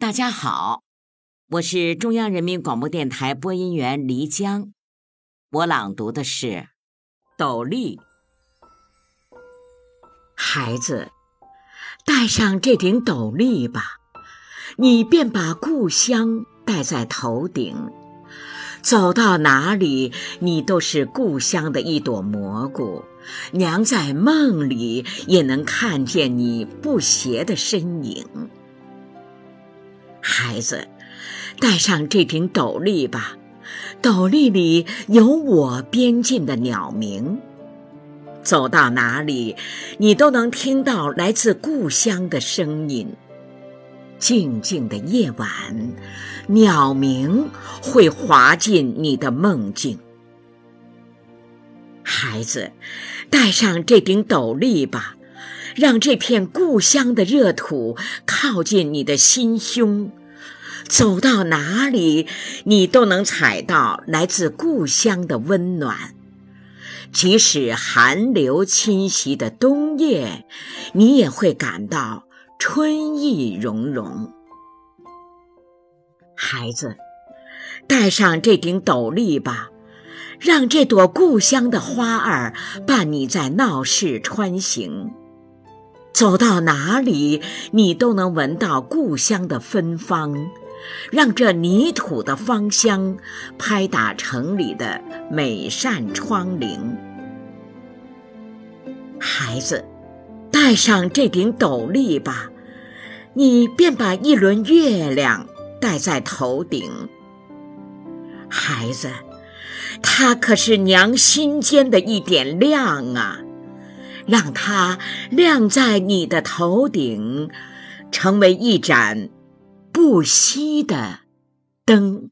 大家好，我是中央人民广播电台播音员黎江，我朗读的是《斗笠》。孩子，戴上这顶斗笠吧，你便把故乡戴在头顶，走到哪里，你都是故乡的一朵蘑菇，娘在梦里也能看见你不斜的身影。孩子，带上这顶斗笠吧，斗笠里有我编进的鸟鸣。走到哪里，你都能听到来自故乡的声音。静静的夜晚，鸟鸣会滑进你的梦境。孩子，戴上这顶斗笠吧。让这片故乡的热土靠近你的心胸，走到哪里，你都能采到来自故乡的温暖。即使寒流侵袭的冬夜，你也会感到春意融融。孩子，戴上这顶斗笠吧，让这朵故乡的花儿伴你在闹市穿行。走到哪里，你都能闻到故乡的芬芳，让这泥土的芳香拍打城里的每扇窗棂。孩子，戴上这顶斗笠吧，你便把一轮月亮戴在头顶。孩子，它可是娘心间的一点亮啊！让它亮在你的头顶，成为一盏不熄的灯。